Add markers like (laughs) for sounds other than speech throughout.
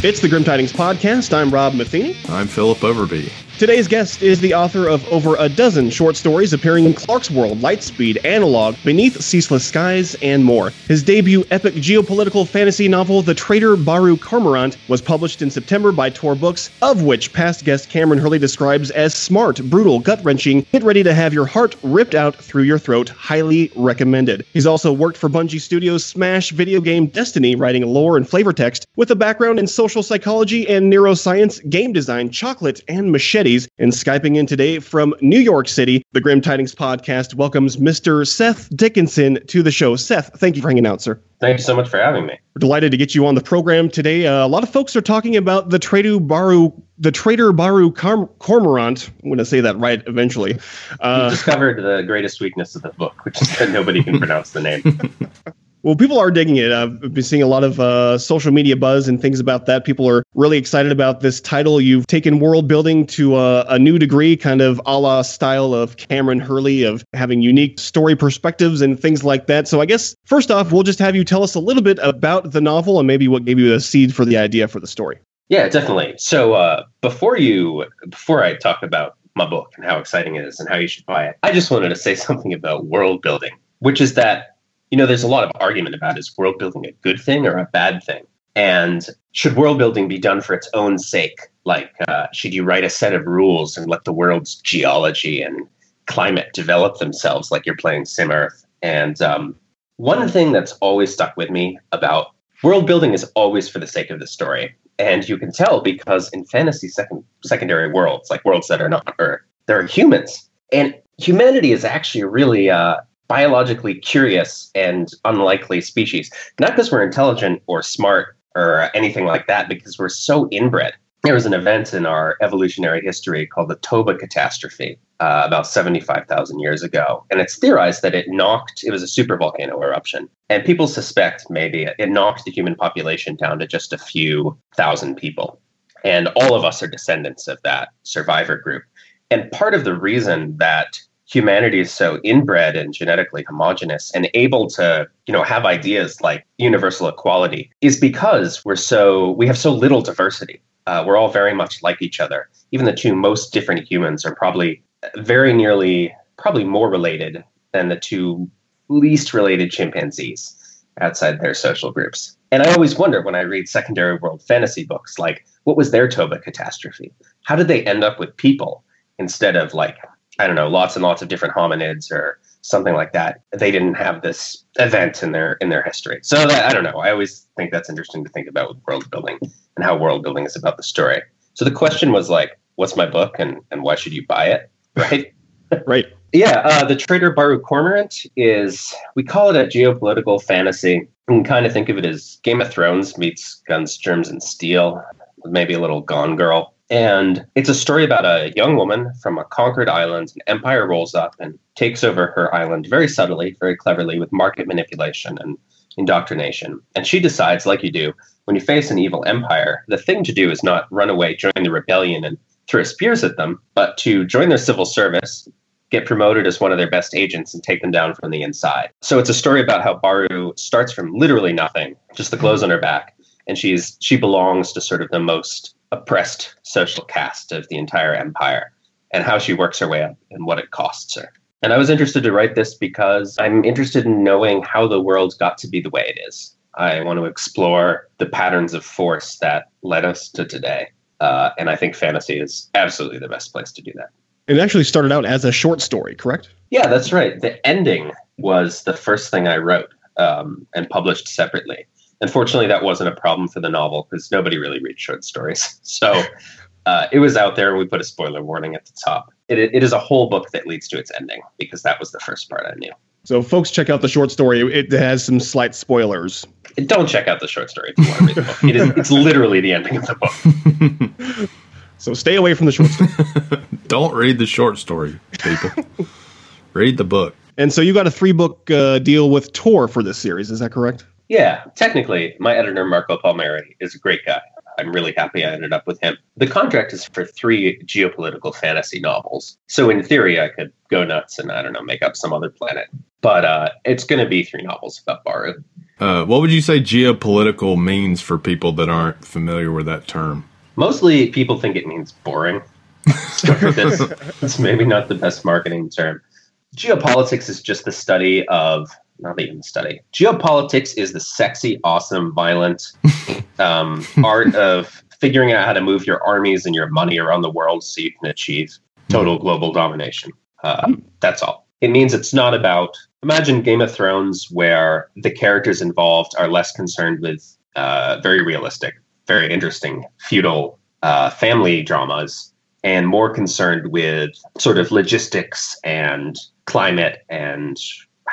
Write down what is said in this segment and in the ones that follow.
It's the Grim Tidings Podcast. I'm Rob Matheny. I'm Philip Overby. Today's guest is the author of over a dozen short stories appearing in Clarkesworld, Lightspeed, Analog, Beneath Ceaseless Skies, and more. His debut epic geopolitical fantasy novel, The Traitor Baru Cormorant, was published in September by Tor Books, of which past guest Kameron Hurley describes as smart, brutal, gut wrenching, get ready to have your heart ripped out through your throat. Highly recommended. He's also worked for Bungie Studios' Smash video game Destiny, writing lore and flavor text, with a background in social psychology and neuroscience, game design, chocolate, and machete and Skyping in today from New York City, the Grim Tidings podcast welcomes Mr. Seth Dickinson to the show. Seth, thank you for hanging out, sir. Thank you so much for having me. We're delighted to get you on the program today. Uh, a lot of folks are talking about the Traitor Baru, the Traitor Baru Cormorant. I'm going to say that right eventually. Uh, you discovered the greatest weakness of the book, which is that nobody can (laughs) pronounce the name. (laughs) Well, people are digging it. I've been seeing a lot of uh, social media buzz and things about that. People are really excited about this title. You've taken world building to a, a new degree, kind of a la style of Kameron Hurley, of having unique story perspectives and things like that. So I guess first off, we'll just have you tell us a little bit about the novel and maybe what gave you a seed for the idea for the story. Yeah, definitely. So uh, before you, before I talk about my book and how exciting it is and how you should buy it, I just wanted to say something about world building, which is that you know, there's a lot of argument about is world building a good thing or a bad thing? And should world building be done for its own sake? Like, uh, should you write a set of rules and let the world's geology and climate develop themselves like you're playing Sim Earth? And um, one thing that's always stuck with me about world building is always for the sake of the story. And you can tell because in fantasy second, secondary worlds, like worlds that are not Earth, there are humans. And humanity is actually really uh, biologically curious and unlikely species. Not because we're intelligent or smart or anything like that, because we're so inbred. There was an event in our evolutionary history called the Toba catastrophe uh, about 75,000 years ago. And it's theorized that it knocked, it was a supervolcano eruption. And people suspect maybe it knocked the human population down to just a few thousand people. And all of us are descendants of that survivor group. And part of the reason that humanity is so inbred and genetically homogenous and able to you know have ideas like universal equality is because we're so we have so little diversity. Uh, we're all very much like each other. Even the two most different humans are probably very nearly probably more related than the two least related chimpanzees outside their social groups. And i always wonder when i read secondary world fantasy books like what was their toba catastrophe? How did they end up with people instead of like I don't know, lots and lots of different hominids or something like that. They didn't have this event in their in their history. So that, I don't know. I always think that's interesting to think about with world building and how world building is about the story. So the question was like, what's my book and and why should you buy it? (laughs) Right. right. (laughs) Yeah, uh, the traitor Baru Cormorant is we call it a geopolitical fantasy. You can kind of think of it as Game of Thrones meets Guns, Germs, and Steel, maybe a little Gone Girl. And it's a story about a young woman from a conquered island. An empire rolls up and takes over her island very subtly, very cleverly, with market manipulation and indoctrination. And she decides, like you do, when you face an evil empire, the thing to do is not run away, join the rebellion, and throw spears at them, but to join their civil service, get promoted as one of their best agents, and take them down from the inside. So it's a story about how Baru starts from literally nothing, just the clothes on her back, and she's she belongs to sort of the most oppressed social caste of the entire empire and how she works her way up and what it costs her. And I was interested to write this because I'm interested in knowing how the world got to be the way it is. I want to explore the patterns of force that led us to today. Uh, and I think fantasy is absolutely the best place to do that. It actually started out as a short story, correct? Yeah, that's right. The ending was the first thing I wrote um, and published separately. Unfortunately, that wasn't a problem for the novel because nobody really reads short stories. (laughs) So uh, it was out there, and we put a spoiler warning at the top. It, it is a whole book that leads to its ending because that was the first part I knew. So, folks, check out the short story. It has some slight spoilers. Don't check out the short story if you want to read the book. It is, it's literally the ending of the book. (laughs) so, stay away from the short story. (laughs) Don't read the short story, people. read the book. And so, you got a three book uh, deal with Tor for this series. Is that correct? Yeah, technically, my editor, Marco Palmieri, is a great guy. I'm really happy I ended up with him. The contract is for three geopolitical fantasy novels. So, in theory, I could go nuts and, I don't know, make up some other planet. But uh, it's going to be three novels about Baru. Uh, what would you say geopolitical means for people that aren't familiar with that term? Mostly people think it means boring. (laughs) That's maybe not the best marketing term. Geopolitics is just the study of, not even study. Geopolitics is the sexy, awesome, violent (laughs) um, art of figuring out how to move your armies and your money around the world so you can achieve total global domination. Uh, that's all. It means it's not about, imagine Game of Thrones where the characters involved are less concerned with uh, very realistic, very interesting feudal uh, family dramas and more concerned with sort of logistics and climate and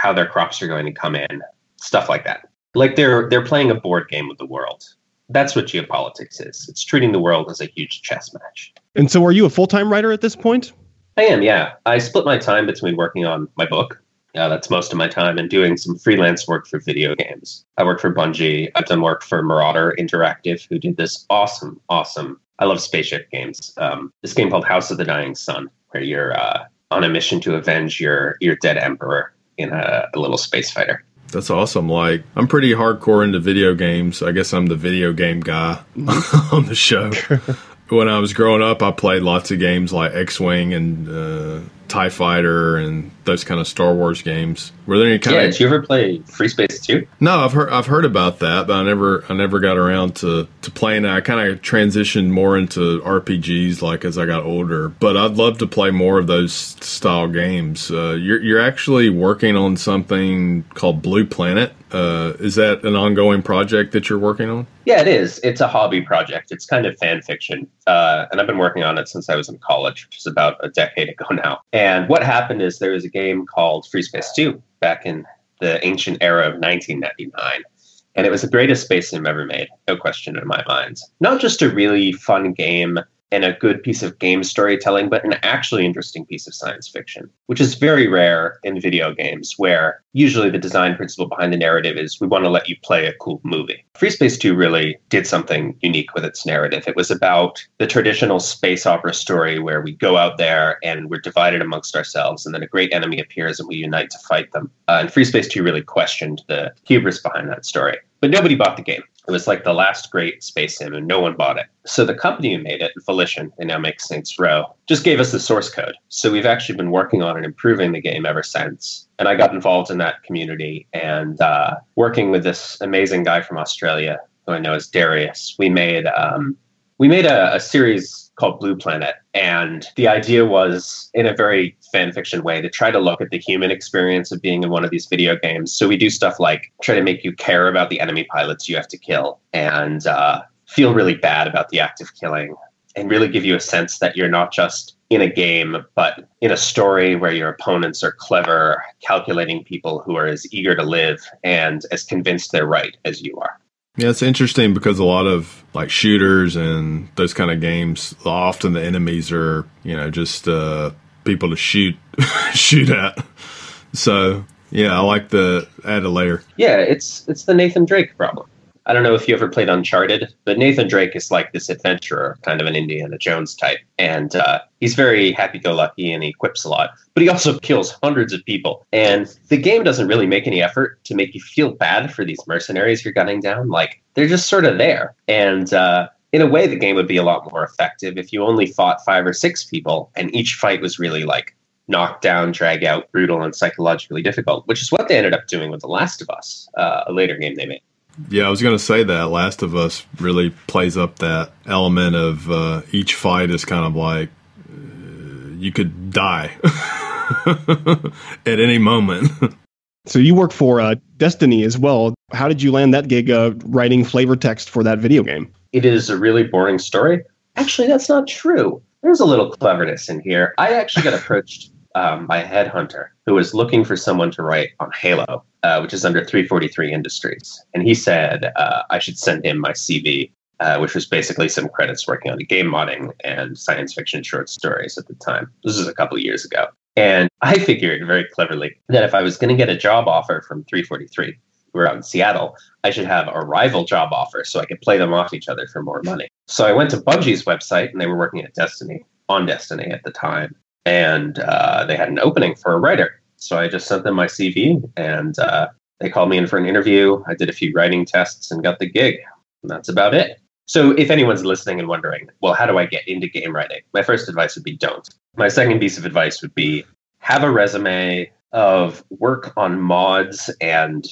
how their crops are going to come in, stuff like that. Like they're they're playing a board game with the world. That's what geopolitics is. It's treating the world as a huge chess match. And so, are you a full time writer at this point? I am, yeah. I split my time between working on my book. Uh, that's most of my time, and doing some freelance work for video games. I work for Bungie. I've done work for Marauder Interactive, who did this awesome, awesome. I love spaceship games. Um, this game called House of the Dying Sun, where you're uh, on a mission to avenge your your dead emperor in a, a little space fighter. That's awesome. Like, I'm pretty hardcore into video games. I guess I'm the video game guy mm-hmm. (laughs) on the show. (laughs) when I was growing up, I played lots of games like X Wing and uh, Tie Fighter and those kind of Star Wars games. Were there any kind of Yeah, of did you ever play FreeSpace 2? No, I've heard I've heard about that, but I never I never got around to to playing. it. I kind of transitioned more into RPGs like as I got older. But I'd love to play more of those style games. Uh, you're you're actually working on something called Blue Planet. Uh, is that an ongoing project that you're working on? Yeah, it is. It's a hobby project. It's kind of fan fiction. Uh, and I've been working on it since I was in college, which is about a decade ago (laughs) now. And what happened is there was a game called FreeSpace 2 back in the ancient era of 1999. And it was the greatest space sim ever made, no question in my mind. Not just a really fun game and a good piece of game storytelling, but an actually interesting piece of science fiction, which is very rare in video games, where usually the design principle behind the narrative is we want to let you play a cool movie. FreeSpace 2 really did something unique with its narrative. It was about the traditional space opera story where we go out there and we're divided amongst ourselves, and then a great enemy appears and we unite to fight them. Uh, and FreeSpace 2 really questioned the hubris behind that story. But nobody bought the game. It was like the last great space sim, and no one bought it. So the company who made it, Volition, they now make Saints Row, just gave us the source code. So we've actually been working on and improving the game ever since. And I got involved in that community and uh, working with this amazing guy from Australia who I know as Darius. We made um, we made a, a series called Blue Planet, and the idea was, in a very fan fiction way, to try to look at the human experience of being in one of these video games. So we do stuff like try to make you care about the enemy pilots you have to kill, and uh, feel really bad about the act of killing, and really give you a sense that you're not just in a game, but in a story where your opponents are clever, calculating people who are as eager to live and as convinced they're right as you are. Yeah, it's interesting because a lot of like shooters and those kind of games, often the enemies are you know just uh, people to shoot (laughs) shoot at. So yeah, I like the add a layer. Yeah, it's it's the Nathan Drake problem. I don't know if you ever played Uncharted, but Nathan Drake is like this adventurer, kind of an Indiana Jones type, and uh, he's very happy-go-lucky and he quips a lot. But he also (laughs) kills hundreds of people, and the game doesn't really make any effort to make you feel bad for these mercenaries you're gunning down. Like they're just sort of there, and uh, in a way, the game would be a lot more effective if you only fought five or six people, and each fight was really like knocked down, drag out, brutal, and psychologically difficult, which is what they ended up doing with The Last of Us, uh, a later game they made. Yeah, I was going to say that Last of Us really plays up that element of uh, each fight is kind of like uh, you could die (laughs) at any moment. (laughs) So you work for uh, Destiny as well. How did you land that gig uh, writing flavor text for that video game? It is a really boring story. Actually, that's not true. There's a little cleverness in here. I actually got approached (laughs) um, by a headhunter who was looking for someone to write on Halo, uh, which is under 343 Industries. And he said uh, I should send him my CV, uh, which was basically some credits working on game modding and science fiction short stories at the time. This was a couple of years ago. And I figured very cleverly that if I was going to get a job offer from 343, we're out in Seattle, I should have a rival job offer so I could play them off each other for more money. So I went to Bungie's website and they were working at Destiny, on Destiny at the time. And uh, they had an opening for a writer. So I just sent them my CV and uh, They called me in for an interview. I did a few writing tests and got the gig. And that's about it. So if anyone's listening and wondering, well, how do I get into game writing? My first advice would be don't. My second piece of advice would be have a resume of work on mods and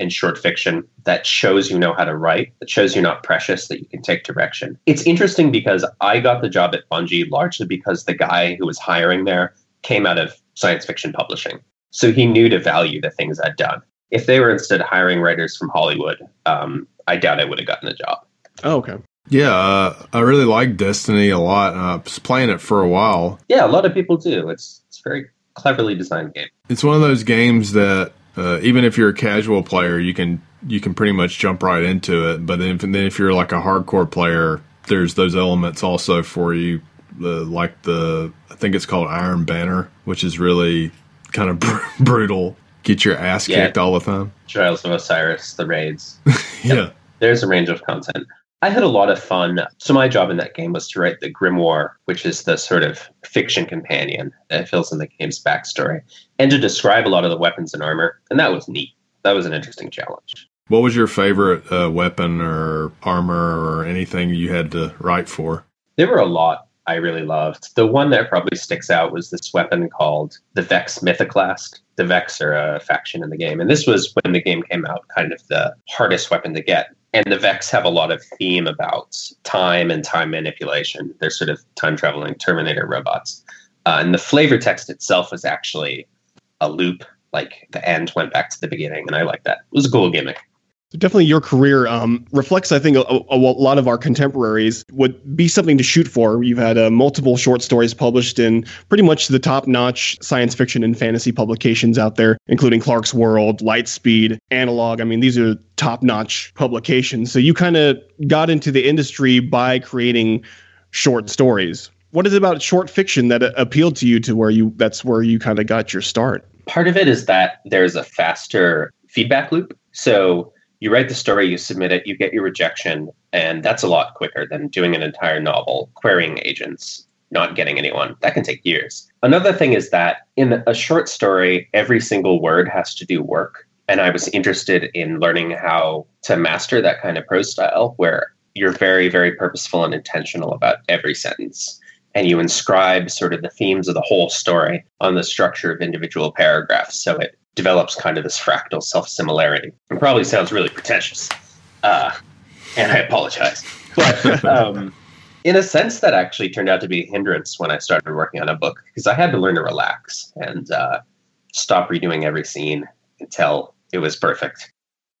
and short fiction that shows you know how to write, that shows you're not precious, that you can take direction. It's interesting because I got the job at Bungie largely because the guy who was hiring there came out of science fiction publishing. So he knew to value the things I'd done. If they were instead hiring writers from Hollywood, um, I doubt I would have gotten the job. Oh, okay. Yeah, uh, I really like Destiny a lot. I was playing it for a while. Yeah, a lot of people do. It's it's a very cleverly designed game. It's one of those games that uh, even if you're a casual player, you can you can pretty much jump right into it. But then, then if you're like a hardcore player, there's those elements also for you, the like the I think it's called Iron Banner, which is really kind of (laughs) br- brutal. Get your ass Yeah. kicked all the time. Trials of Osiris, the raids. (laughs) yeah. There's a range of content. I had a lot of fun. So my job in that game was to write the Grimoire, which is the sort of fiction companion that fills in the game's backstory, and to describe a lot of the weapons and armor. And that was neat. That was an interesting challenge. What was your favorite uh, weapon or armor or anything you had to write for? There were a lot I really loved. The one that probably sticks out was this weapon called the Vex Mythoclast. The Vex are a faction in the game. And this was when the game came out, kind of the hardest weapon to get. And the Vex have a lot of theme about time and time manipulation. They're sort of time traveling Terminator robots. Uh, and the flavor text itself was actually a loop, like the end went back to the beginning. And I like that. It was a cool gimmick. Definitely, your career um, reflects, I think, a, a, a lot of our contemporaries would be something to shoot for. You've had uh, multiple short stories published in pretty much the top-notch science fiction and fantasy publications out there, including Clarkesworld, Lightspeed, Analog. I mean, these are top-notch publications. So you kind of got into the industry by creating short stories. What is it about short fiction that uh, appealed to you to where you that's where you kind of got your start? part of it is that there's a faster feedback loop. So you write the story, you submit it, you get your rejection, and that's a lot quicker than doing an entire novel, querying agents, not getting anyone. That can take years. Another thing is that in a short story, every single word has to do work. And I was interested in learning how to master that kind of prose style where you're very, very purposeful and intentional about every sentence and you inscribe sort of the themes of the whole story on the structure of individual paragraphs. So it develops kind of this fractal self similarity. It probably sounds really pretentious, uh, and I apologize. (laughs) But um, in a sense, that actually turned out to be a hindrance when I started working on a book because I had to learn to relax and uh, stop redoing every scene until it was perfect.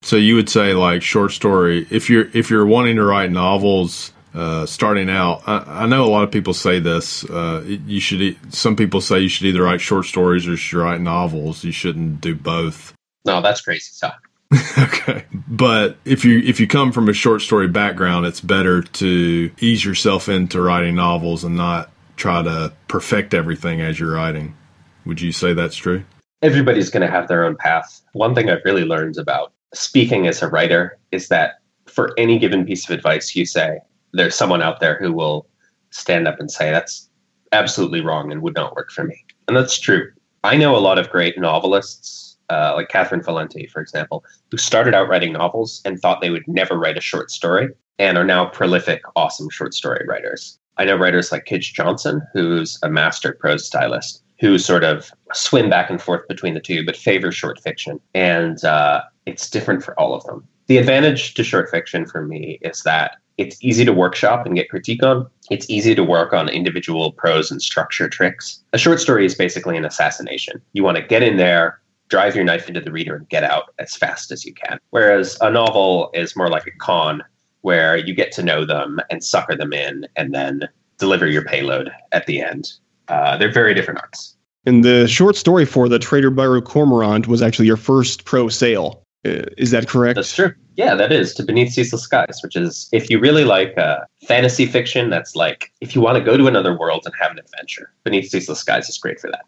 So you would say like short story if you're if you're wanting to write novels uh, starting out. I, I know a lot of people say this. Uh, you should. Some people say you should either write short stories or you should write novels. You shouldn't do both. No, that's crazy stuff. (laughs) okay, but if you if you come from a short story background, it's better to ease yourself into writing novels and not try to perfect everything as you're writing. Would you say that's true? Everybody's going to have their own path. One thing I've really learned about speaking as a writer is that for any given piece of advice you say, there's someone out there who will stand up and say that's absolutely wrong and would not work for me. And that's true. I know a lot of great novelists, uh, like Catherynne Valente, for example, who started out writing novels and thought they would never write a short story and are now prolific, awesome short story writers. I know writers like Kij Johnson, who's a master prose stylist, who sort of swim back and forth between the two, but favor short fiction. And uh, it's different for all of them. The advantage to short fiction for me is that it's easy to workshop and get critique on. It's easy to work on individual prose and structure tricks. A short story is basically an assassination. You want to get in there, drive your knife into the reader, and get out as fast as you can. Whereas a novel is more like a con where you get to know them and sucker them in and then deliver your payload at the end. Uh, they're very different arts. And the short story for the Traitor Baru Cormorant was actually your first pro sale. Uh, Is that correct? That's true. Yeah, that is to Beneath Ceaseless Skies, which is if you really like uh, fantasy fiction, that's like if you want to go to another world and have an adventure. Beneath Ceaseless Skies is great for that.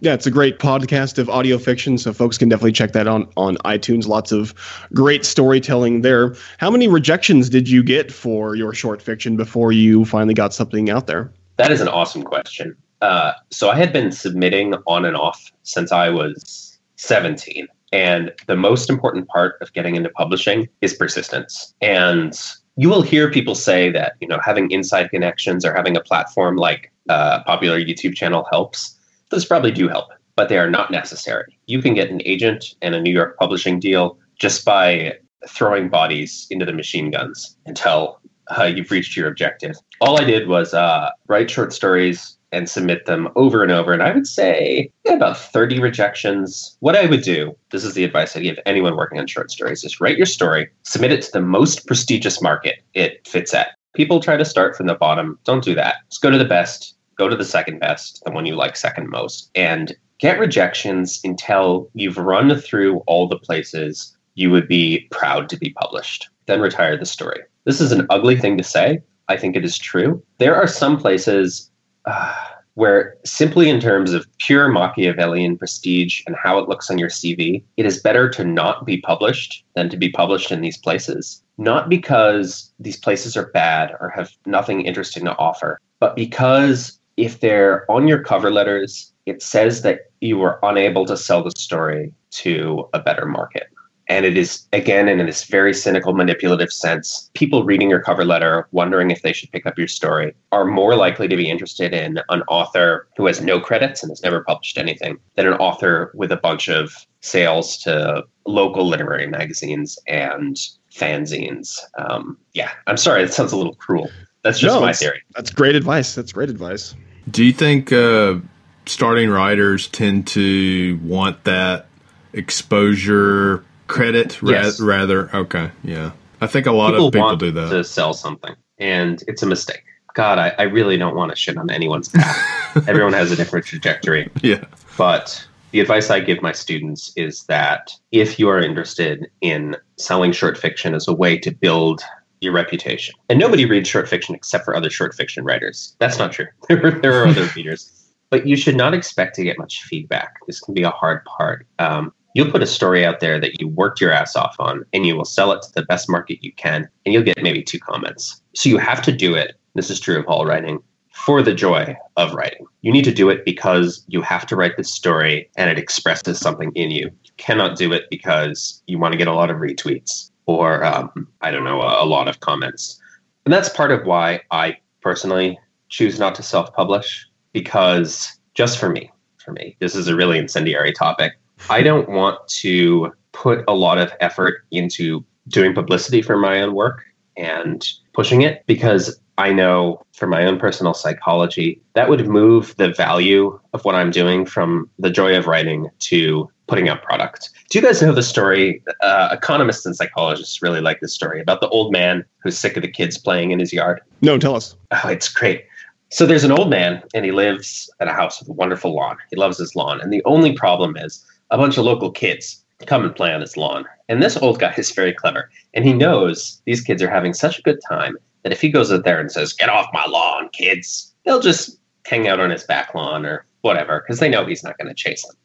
Yeah, it's a great podcast of audio fiction, so folks can definitely check that on on iTunes. Lots of great storytelling there. How many rejections did you get for your short fiction before you finally got something out there? That is an awesome question. Uh, so I had been submitting on and off since I was 17. And the most important part of getting into publishing is persistence. And you will hear people say that, you know, having inside connections or having a platform like a popular YouTube channel helps. Those probably do help, but they are not necessary. You can get an agent and a New York publishing deal just by throwing bodies into the machine guns until uh, you've reached your objective. All I did was uh, write short stories and submit them over and over. And I would say yeah, about 30 rejections. What I would do, this is the advice I give anyone working on short stories, is write your story, submit it to the most prestigious market it fits at. People try to start from the bottom. Don't do that. Just go to the best, go to the second best, the one you like second most, and get rejections until you've run through all the places you would be proud to be published. Then retire the story. This is an ugly thing to say. I think it is true. There are some places (sighs) where, simply in terms of pure Machiavellian prestige and how it looks on your CV, it is better to not be published than to be published in these places. Not because these places are bad or have nothing interesting to offer, but because if they're on your cover letters, it says that you were unable to sell the story to a better market. And it is, again, in this very cynical, manipulative sense, people reading your cover letter, wondering if they should pick up your story, are more likely to be interested in an author who has no credits and has never published anything than an author with a bunch of sales to local literary magazines and fanzines. Um, yeah, I'm sorry, it sounds a little cruel. That's just no, my theory. That's great advice. That's great advice. Do you think uh, starting writers tend to want that exposure credit yes. rather? Okay yeah. I think a lot people of people do that. to sell something and it's a mistake. God i, I really don't want to shit on anyone's path. (laughs) Everyone has a different trajectory. Yeah. But the advice i give my students is that if you are interested in selling short fiction as a way to build your reputation and nobody reads short fiction except for other short fiction writers. That's not true. (laughs) There, there are other (laughs) readers. But you should not expect to get much feedback. This can be a hard part. Um, you'll put a story out there that you worked your ass off on and you will sell it to the best market you can and you'll get maybe two comments. So you have to do it this is true of all writing for the joy of writing. You need to do it because you have to write this story and it expresses something in you. You cannot do it because you want to get a lot of retweets or um, i don't know a, a lot of comments. And that's part of why i personally choose not to self-publish because just for me for me this is a really incendiary topic I don't want to put a lot of effort into doing publicity for my own work and pushing it because I know from my own personal psychology that would move the value of what I'm doing from the joy of writing to putting out product. Do you guys know the story? Uh, economists and psychologists really like this story about the old man who's sick of the kids playing in his yard. No, tell us. Oh, it's great. So there's an old man and he lives at a house with a wonderful lawn. He loves his lawn. And the only problem is a bunch of local kids come and play on his lawn. And this old guy is very clever. And he knows these kids are having such a good time that if he goes out there and says, Get off my lawn, kids, they'll just hang out on his back lawn or whatever, because they know he's not going to chase them.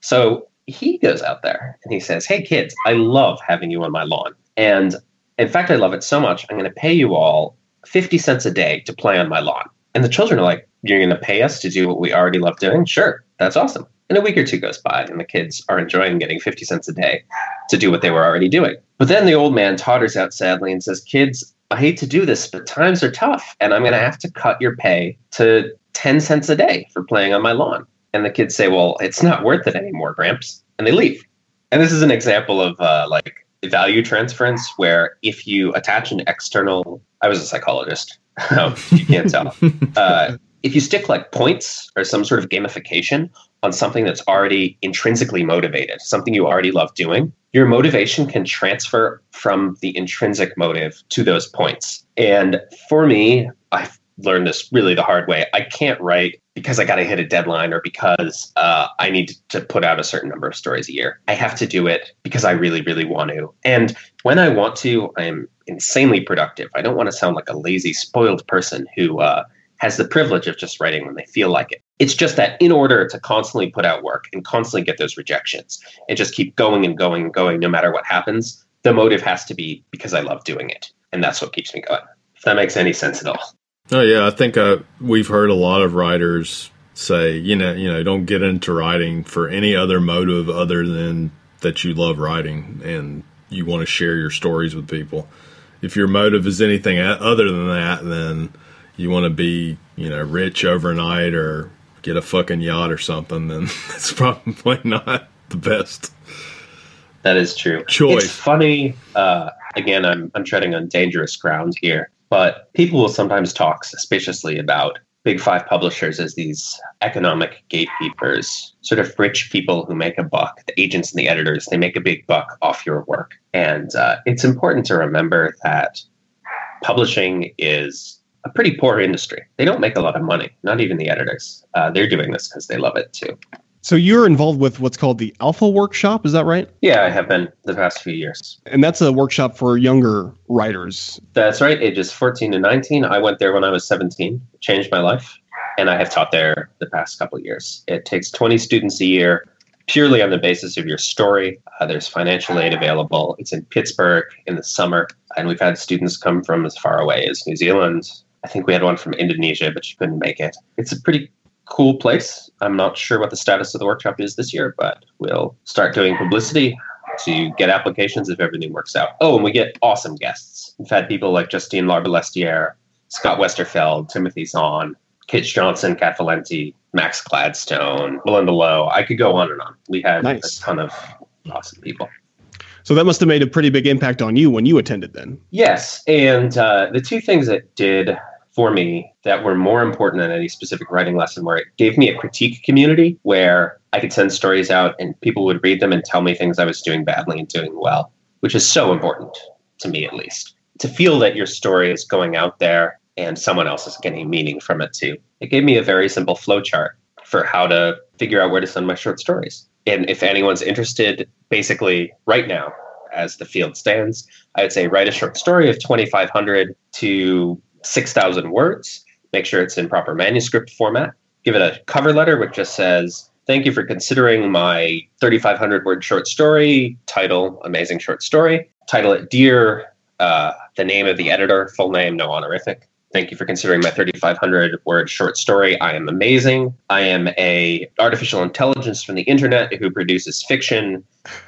So he goes out there and he says, Hey, kids, I love having you on my lawn. And in fact, I love it so much, I'm going to pay you all 50 cents a day to play on my lawn. And the children are like, You're going to pay us to do what we already love doing? Sure, that's awesome. And a week or two goes by, and the kids are enjoying getting 50 cents a day to do what they were already doing. But then the old man totters out sadly and says, Kids, I hate to do this, but times are tough, and I'm going to have to cut your pay to 10 cents a day for playing on my lawn. And the kids say, Well, it's not worth it anymore, Gramps. And they leave. And this is an example of uh, like value transference where if you attach an external, I was a psychologist, (laughs) you can't tell. (laughs) Uh, if you stick like points or some sort of gamification on something that's already intrinsically motivated, something you already love doing, your motivation can transfer from the intrinsic motive to those points. And for me, I've learned this really the hard way. I can't write because I got to hit a deadline or because uh, I need to put out a certain number of stories a year. I have to do it because I really, really want to. And when I want to, I'm insanely productive. I don't want to sound like a lazy, spoiled person who uh, has the privilege of just writing when they feel like it. It's just that in order to constantly put out work and constantly get those rejections and just keep going and going and going no matter what happens, the motive has to be because I love doing it. And that's what keeps me going. If that makes any sense at all. Oh yeah, I think uh, we've heard a lot of writers say, you know, you know, don't get into writing for any other motive other than that you love writing and you want to share your stories with people. If your motive is anything other than that, then you want to be, you know, rich overnight or get a fucking yacht or something, then (laughs) it's probably not the best. That is true. Choice. It's funny. Uh, again, I'm I'm treading on dangerous ground here, but people will sometimes talk suspiciously about big five publishers as these economic gatekeepers, sort of rich people who make a buck. The agents and the editors they make a big buck off your work, and uh, it's important to remember that publishing is a pretty poor industry. They don't make a lot of money, not even the editors. Uh, they're doing this because they love it too. So you're involved with what's called the Alpha Workshop, is that right? Yeah, I have been the past few years. And that's a workshop for younger writers. That's right, ages 14 to 19. I went there when I was 17, changed my life, and I have taught there the past couple of years. It takes 20 students a year purely on the basis of your story. Uh, there's financial aid available. It's in Pittsburgh in the summer, and we've had students come from as far away as New Zealand. I think we had one from Indonesia, but she couldn't make it. It's a pretty cool place. I'm not sure what the status of the workshop is this year, but we'll start doing publicity to get applications if everything works out. Oh, and we get awesome guests. We've had people like Justine Larbalestier, Scott Westerfeld, Timothy Zahn, Kij Johnson, Cat Valente, Max Gladstone, Belinda Lowe. I could go on and on. We had nice. a ton of awesome people. So that must have made a pretty big impact on you when you attended then. Yes. And uh, the two things that did for me that were more important than any specific writing lesson where it gave me a critique community where I could send stories out and people would read them and tell me things I was doing badly and doing well, which is so important to me at least. To feel that your story is going out there and someone else is getting meaning from it too. It gave me a very simple flowchart for how to figure out where to send my short stories. And if anyone's interested, basically right now, as the field stands, I would say write a short story of 2,500 to 6,000 words. Make sure it's in proper manuscript format. Give it a cover letter which just says, Thank you for considering my 3,500 word short story. Title, Amazing Short Story. Title it Dear, uh, the name of the editor, full name, no honorific. Thank you for considering my 3,500 word short story. I am amazing. I am a artificial intelligence from the internet who produces fiction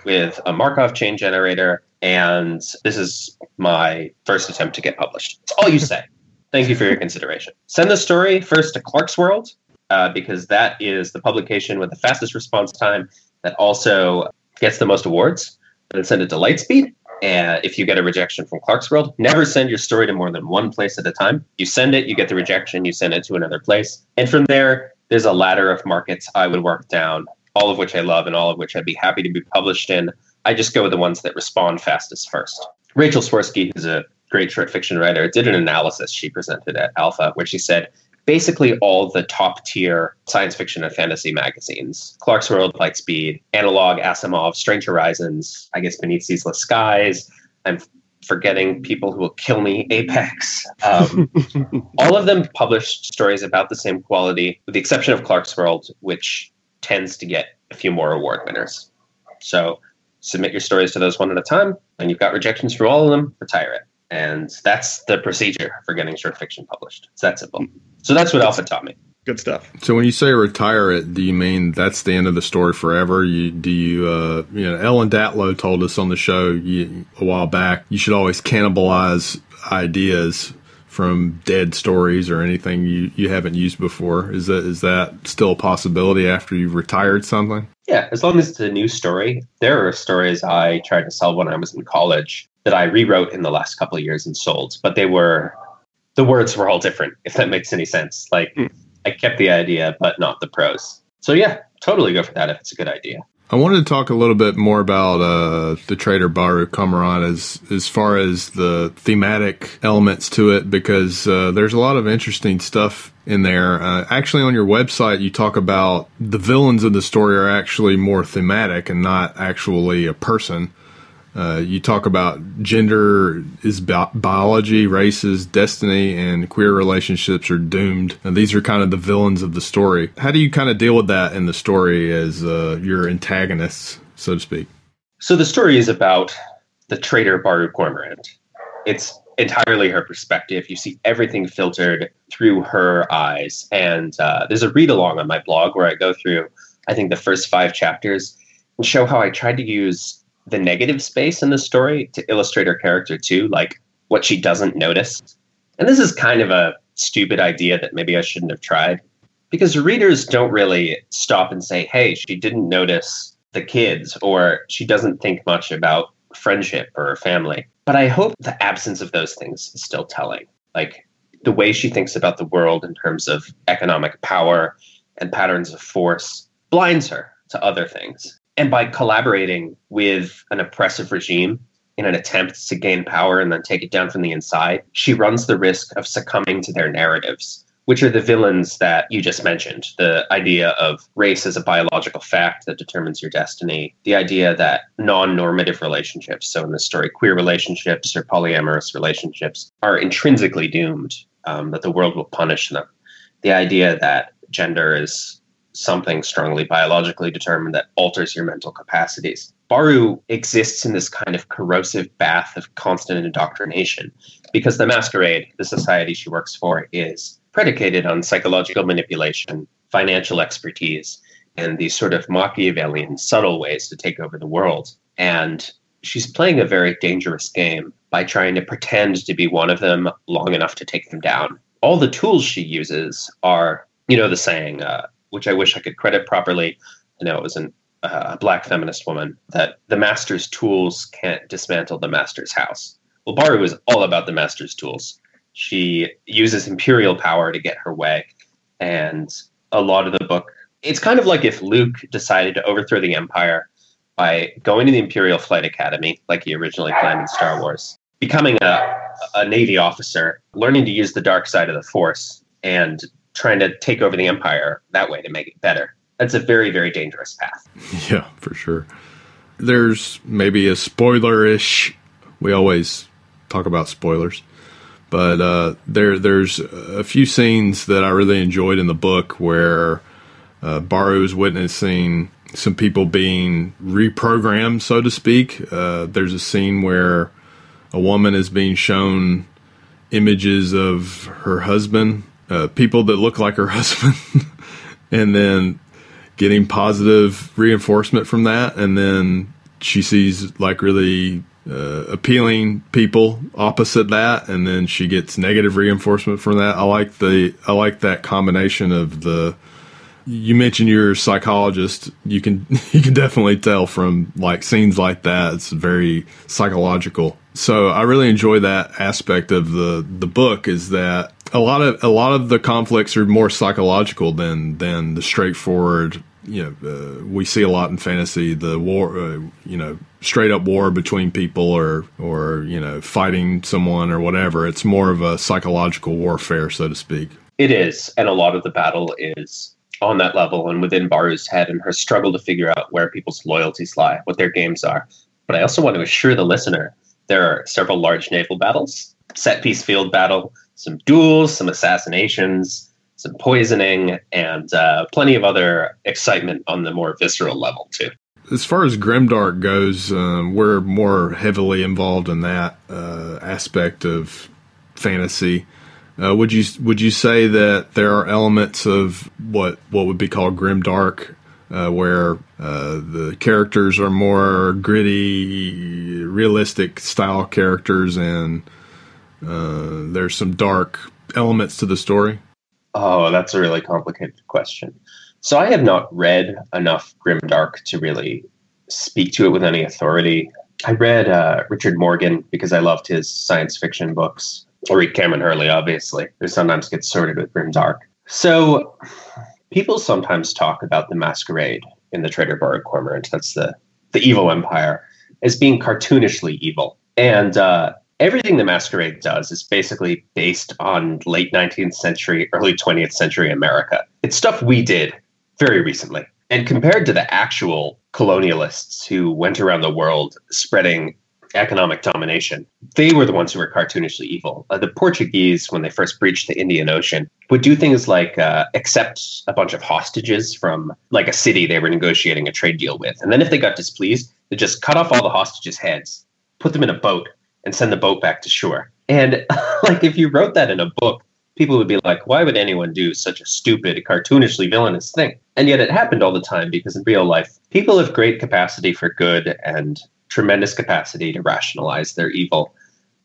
with a Markov chain generator, and this is my first attempt to get published. That's all you say. Thank you for your consideration. Send the story first to Clarkesworld uh, because that is the publication with the fastest response time that also gets the most awards. Then send it to Lightspeed. And if you get a rejection from Clarkesworld, never send your story to more than one place at a time. You send it, you get the rejection, you send it to another place. And from there, there's a ladder of markets I would work down, all of which I love and all of which I'd be happy to be published in. I just go with the ones that respond fastest first. Rachel Swirsky, who's a great short fiction writer, did an analysis she presented at Alpha where she said basically all the top tier science fiction and fantasy magazines Clarkesworld, Lightspeed, Analog, Asimov, Strange Horizons, I guess Beneath Ceaseless Skies. I'm forgetting people who will kill me, Apex. Um, (laughs) all of them publish stories about the same quality, with the exception of Clarkesworld, which tends to get a few more award winners. So submit your stories to those one at a time, and you've got rejections from all of them, retire it. And that's the procedure for getting short fiction published. It's that simple. So that's what Alpha taught me. Good stuff. So when you say retire it, do you mean that's the end of the story forever? You do you uh, you know Ellen Datlow told us on the show you, a while back you should always cannibalize ideas from dead stories or anything you, you haven't used before. Is that is that still a possibility after you've retired something? Yeah, as long as it's a new story. There are stories I tried to sell when I was in college that I rewrote in the last couple of years and sold, but they were the words were all different, if that makes any sense. Like mm. I kept the idea, but not the prose. So yeah, totally go for that if it's a good idea. I wanted to talk a little bit more about uh, the traitor Baru Cormorant as as far as the thematic elements to it, because uh, there's a lot of interesting stuff in there. Uh, actually, on your website, you talk about the villains of the story are actually more thematic and not actually a person. Uh, you talk about gender is bi- biology, races, destiny, and queer relationships are doomed. And these are kind of the villains of the story. How do you kind of deal with that in the story as uh, your antagonists, so to speak? So the story is about the traitor Baru Cormorant. It's entirely her perspective. You see everything filtered through her eyes. And uh, there's a read along on my blog where I go through, I think, the first five chapters and show how I tried to use the negative space in the story to illustrate her character too, like what she doesn't notice. And this is kind of a stupid idea that maybe I shouldn't have tried because readers don't really stop and say, hey, she didn't notice the kids or she doesn't think much about friendship or family. But I hope the absence of those things is still telling. Like the way she thinks about the world in terms of economic power and patterns of force blinds her to other things. And by collaborating with an oppressive regime in an attempt to gain power and then take it down from the inside, she runs the risk of succumbing to their narratives which are the villains that you just mentioned. The idea of race as a biological fact that determines your destiny, the idea that non normative relationships, so in this story, queer relationships or polyamorous relationships, are intrinsically doomed, um, that the world will punish them. The idea that gender is something strongly biologically determined that alters your mental capacities. Baru exists in this kind of corrosive bath of constant indoctrination because the masquerade, the society she works for, is predicated on psychological manipulation, financial expertise, and these sort of Machiavellian subtle ways to take over the world. And she's playing a very dangerous game by trying to pretend to be one of them long enough to take them down. All the tools she uses are, you know, the saying, uh, which I wish I could credit properly. I know it was an, uh, a black feminist woman that the master's tools can't dismantle the master's house. Well, Baru is all about the master's tools. She uses imperial power to get her way. And a lot of the book, it's kind of like if Luke decided to overthrow the Empire by going to the Imperial Flight Academy, like he originally planned in Star Wars, becoming a, a Navy officer, learning to use the dark side of the Force, and trying to take over the Empire that way to make it better. That's a very, very dangerous path. (laughs) Yeah, for sure. There's maybe a spoiler ish. We always talk about spoilers. But uh, there, there's a few scenes that I really enjoyed in the book where uh, Baru is witnessing some people being reprogrammed, so to speak. Uh, there's a scene where a woman is being shown images of her husband, uh, people that look like her (laughs) husband, and then getting positive reinforcement from that. And then she sees like really uh, appealing people opposite that, and then she gets negative reinforcement from that. I like the I like that combination of the. You mentioned you're a psychologist. You can (laughs) you can definitely tell from like scenes like that. It's very psychological. So I really enjoy that aspect of the the book. Is that a lot of a lot of the conflicts are more psychological than than the straightforward you know, uh, we see a lot in fantasy the war, uh, you know, straight up war between people or, or, you know, fighting someone or whatever. It's more of a psychological warfare, so to speak. It is. And a lot of the battle is on that level and within Baru's head and her struggle to figure out where people's loyalties lie, what their games are. But I also want to assure the listener there are several large naval battles, set piece field battle, some duels, some assassinations, some poisoning, and uh, plenty of other excitement on the more visceral level too. As far as Grimdark goes, um, we're more heavily involved in that uh, aspect of fantasy. Uh, would you would you say that there are elements of what what would be called grimdark, uh, where uh, the characters are more gritty, realistic style characters, and uh, there's some dark elements to the story? Oh, that's a really complicated question. So I have not read enough grimdark to really speak to it with any authority. I read uh, Richard Morgan because I loved his science fiction books. I read Kameron Hurley, obviously, who sometimes gets sorted with grimdark. So people sometimes talk about the masquerade in the Traitor Baru Cormorant. That's the the evil empire as being cartoonishly evil. And uh, everything the masquerade does is basically based on late 19th century early 20th century america. It's stuff we did very recently. And compared to the actual colonialists who went around the world spreading economic domination they were the ones who were cartoonishly evil. Uh, the portuguese when they first breached the indian ocean would do things like uh, accept a bunch of hostages from like a city they were negotiating a trade deal with. And then if they got displeased they just cut off all the hostages heads put them in a boat and send the boat back to shore. And (laughs) like if you wrote that in a book, people would be like, why would anyone do such a stupid, cartoonishly villainous thing? And yet it happened all the time because in real life, people have great capacity for good and tremendous capacity to rationalize their evil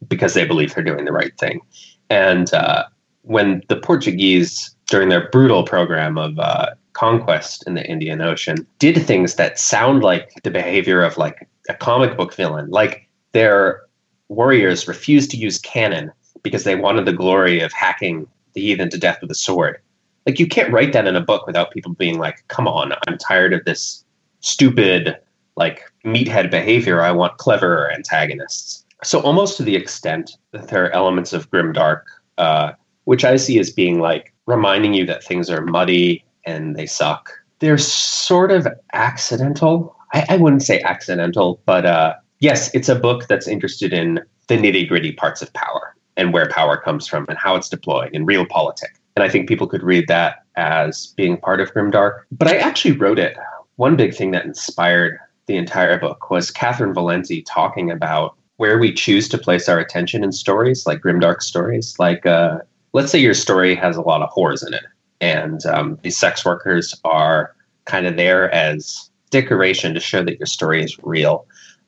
because they believe they're doing the right thing. And uh, when the Portuguese, during their brutal program of uh, conquest in the Indian Ocean, did things that sound like the behavior of like a comic book villain, like their warriors refused to use cannon because they wanted the glory of hacking the heathen to death with a sword. Like you can't write that in a book without people being like, "Come on, I'm tired of this stupid like meathead behavior. I want cleverer antagonists." So almost to the extent that there are elements of grimdark, uh, which I see as being like reminding you that things are muddy and they suck. They're sort of accidental. I, I wouldn't say accidental, but uh, yes, it's a book that's interested in the nitty gritty parts of power and where power comes from and how it's deployed in real politics. And I think people could read that as being part of Grimdark. But I actually wrote it. One big thing that inspired the entire book was Catherynne Valente talking about where we choose to place our attention in stories, like Grimdark stories. Like, uh, let's say your story has a lot of whores in it, and um, these sex workers are kind of there as decoration to show that your story is real,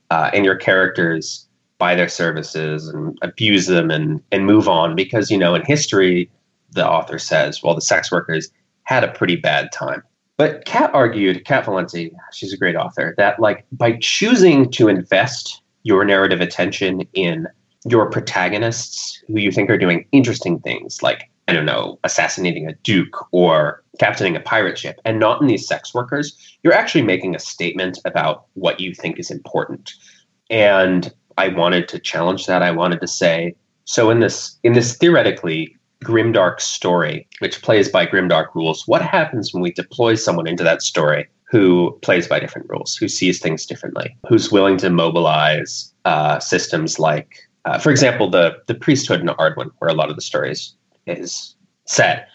uh, and your characters buy their services and abuse them and and move on because you know in history the author says well the sex workers had a pretty bad time. But Cat argued Cat Valente she's a great author that like by choosing to invest your narrative attention in your protagonists who you think are doing interesting things like i don't know assassinating a duke or captaining a pirate ship and not in these sex workers you're actually making a statement about what you think is important and I wanted to challenge that. I wanted to say, so in this in this theoretically grimdark story, which plays by grimdark rules, what happens when we deploy someone into that story who plays by different rules, who sees things differently, who's willing to mobilize uh, systems like, uh, for example, the the priesthood in Aurdwynn, where a lot of the stories is set,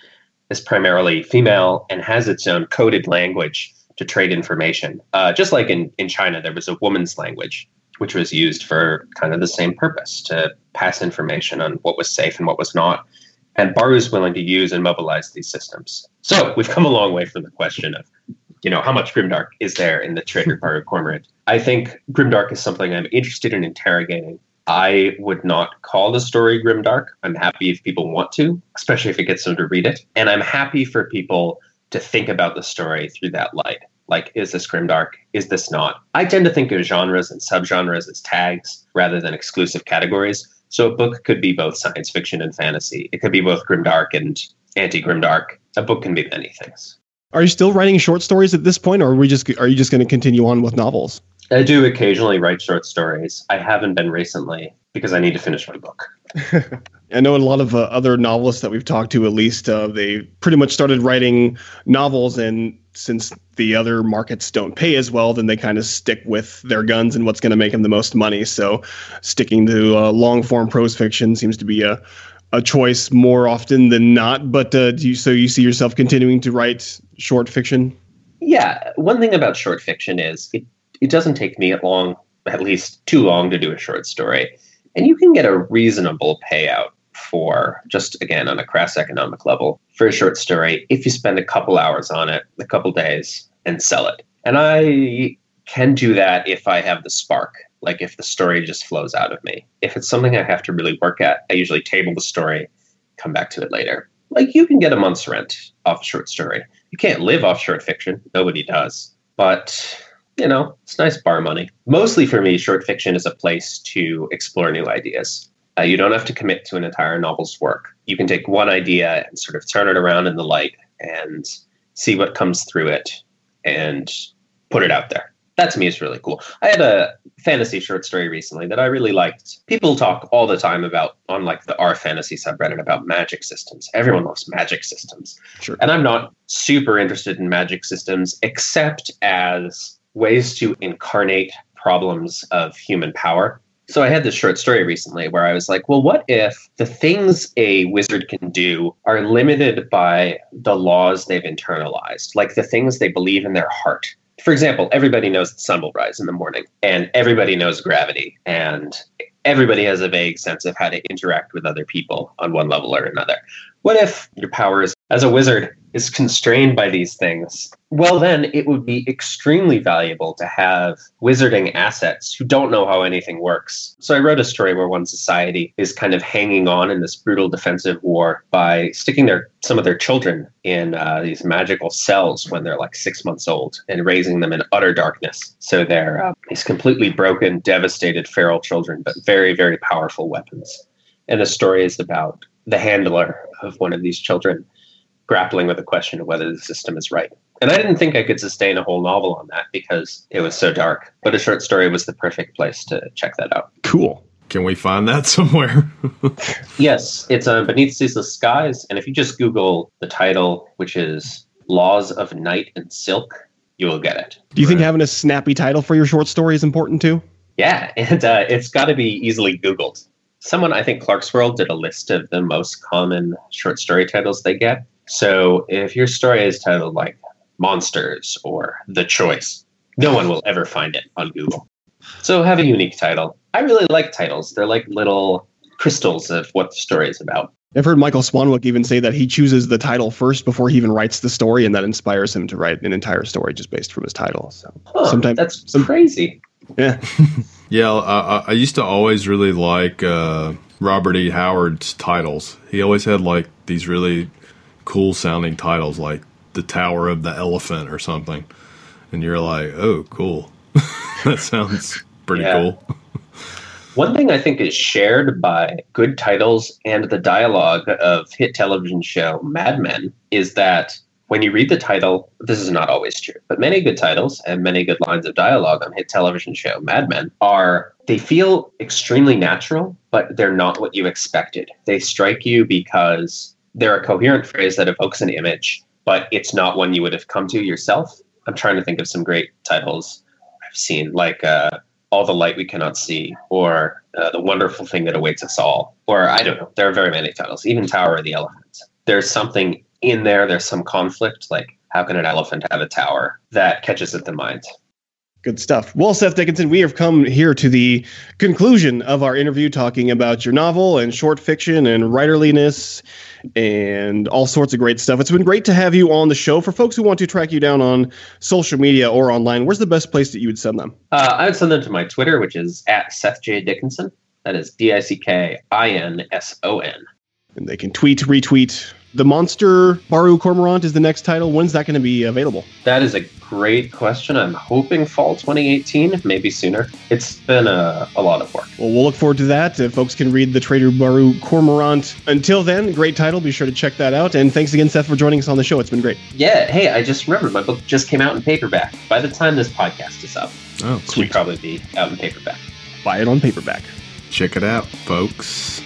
is primarily female and has its own coded language to trade information. Uh, just like in, in China, there was a woman's language which was used for kind of the same purpose to pass information on what was safe and what was not. And Baru is willing to use and mobilize these systems. So we've come a long way from the question of, you know, how much grimdark is there in the Traitor Baru Cormorant? I think grimdark is something I'm interested in interrogating. I would not call the story grimdark. I'm happy if people want to, especially if it gets them to read it. And I'm happy for people to think about the story through that light. Like is this grimdark is this not? I tend to think of genres and subgenres as tags rather than exclusive categories. So a book could be both science fiction and fantasy. It could be both grimdark and anti-grimdark a book can be many things. Are you still writing short stories at this point or are we just are you just going to continue on with novels i do occasionally write short stories i haven't been recently because i need to finish my book (laughs) I know a lot of uh, other novelists that we've talked to, at least, uh, they pretty much started writing novels, and since the other markets don't pay as well, then they kind of stick with their guns and what's going to make them the most money. So, sticking to uh, long form prose fiction seems to be a a choice more often than not. But uh, do you, so you see yourself continuing to write short fiction? Yeah, one thing about short fiction is it it doesn't take me long, at least too long, to do a short story, and you can get a reasonable payout for just again on a crass economic level for a short story if you spend a couple hours on it, a couple days, and sell it. And I can do that if I have the spark, like if the story just flows out of me. If it's something I have to really work at, I usually table the story, come back to it later. Like you can get a month's rent off a short story. You can't live off short fiction. Nobody does. But you know, it's nice bar money. Mostly for me, short fiction is a place to explore new ideas. Uh, you don't have to commit to an entire novel's work. You can take one idea and sort of turn it around in the light and see what comes through it and put it out there. That to me is really cool. I had a fantasy short story recently that I really liked. People talk all the time about on like the R fantasy subreddit about magic systems. Everyone loves magic systems. Sure. And I'm not super interested in magic systems except as ways to incarnate problems of human power so I had this short story recently where I was like, well, what if the things a wizard can do are limited by the laws they've internalized, like the things they believe in their heart? For example, everybody knows the sun will rise in the morning, and everybody knows gravity. And everybody has a vague sense of how to interact with other people on one level or another. What if your powers as a wizard is constrained by these things? Well, then it would be extremely valuable to have wizarding assets who don't know how anything works. So I wrote a story where one society is kind of hanging on in this brutal defensive war by sticking their some of their children in uh, these magical cells when they're like six months old and raising them in utter darkness. So they're uh, these completely broken, devastated feral children, but very, very powerful weapons. And the story is about the handler of one of these children grappling with the question of whether the system is right. And I didn't think I could sustain a whole novel on that because it was so dark. But a short story was the perfect place to check that out. Cool. Can we find that (laughs) somewhere? yes, it's uh, Beneath Ceaseless Skies. And if you just Google the title, which is Laws of Night and Silk, you will get it. Do you think having a snappy title for your short story is important too? Yeah, and uh, it's got to be easily Googled. Someone, I think Clarkesworld, did a list of the most common short story titles they get. So if your story is titled like Monsters or The Choice, no one will ever find it on Google. So have a unique title. I really like titles. They're like little crystals of what the story is about. I've heard Michael Swanwick even say that he chooses the title first before he even writes the story, and that inspires him to write an entire story just based from his title. So huh, sometimes that's some, crazy. Yeah. (laughs) (laughs) yeah, I, I, used to always really like uh, Robert E. Howard's titles. He always had like these really cool sounding titles, like The Tower of the Elephant or something. And you're like, oh, cool. (laughs) that sounds pretty yeah. cool. One thing I think is shared by good titles and the dialogue of hit television show Mad Men is that when you read the title, this is not always true, but many good titles and many good lines of dialogue on hit television show Mad Men are they feel extremely natural, but they're not what you expected. They strike you because they're a coherent phrase that evokes an image, but it's not one you would have come to yourself. I'm trying to think of some great titles I've seen, like uh, All the Light We Cannot See, or uh, The Wonderful Thing That Awaits Us All, or I don't know. There are very many titles, even Tower of the Elephant. There's something in there there's some conflict like how can an elephant have a tower that catches at the mind Good stuff. Well, Seth Dickinson, we have come here to the conclusion of our interview talking about your novel and short fiction and writerliness and all sorts of great stuff. It's been great to have you on the show. For folks who want to track you down on social media or online, where's the best place that you would send them? Uh, I would send them to my Twitter, which is at Seth J. Dickinson. That is D I C K I N S O N. And they can tweet, retweet, the Monster Baru Cormorant is the next title. When's that going to be available? That is a great question. I'm hoping fall 2018, maybe sooner. It's been a, a lot of work. Well, we'll look forward to that. If folks can read the Traitor Baru Cormorant. Until then, great title. Be sure to check that out. And thanks again, Seth, for joining us on the show. It's been great. Yeah. Hey, I just remembered my book just came out in paperback. By the time this podcast is up, oh, it should probably be out in paperback. Buy it on paperback. Check it out, folks.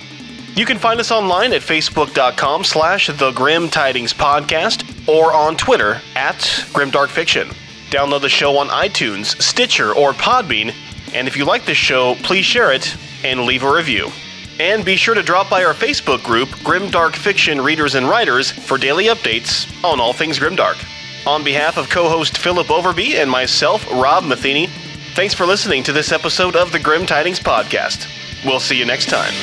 You can find us online at facebook.com slash the Grim Tidings Podcast or on Twitter at GrimDarkFiction. Download the show on iTunes, Stitcher, or Podbean, and if you like this show, please share it and leave a review. And be sure to drop by our Facebook group, Grimdark Fiction Readers and Writers, for daily updates on all things Grimdark. On behalf of co host Philip Overby and myself, Rob Matheny, thanks for listening to this episode of the Grim Tidings Podcast. We'll see you next time.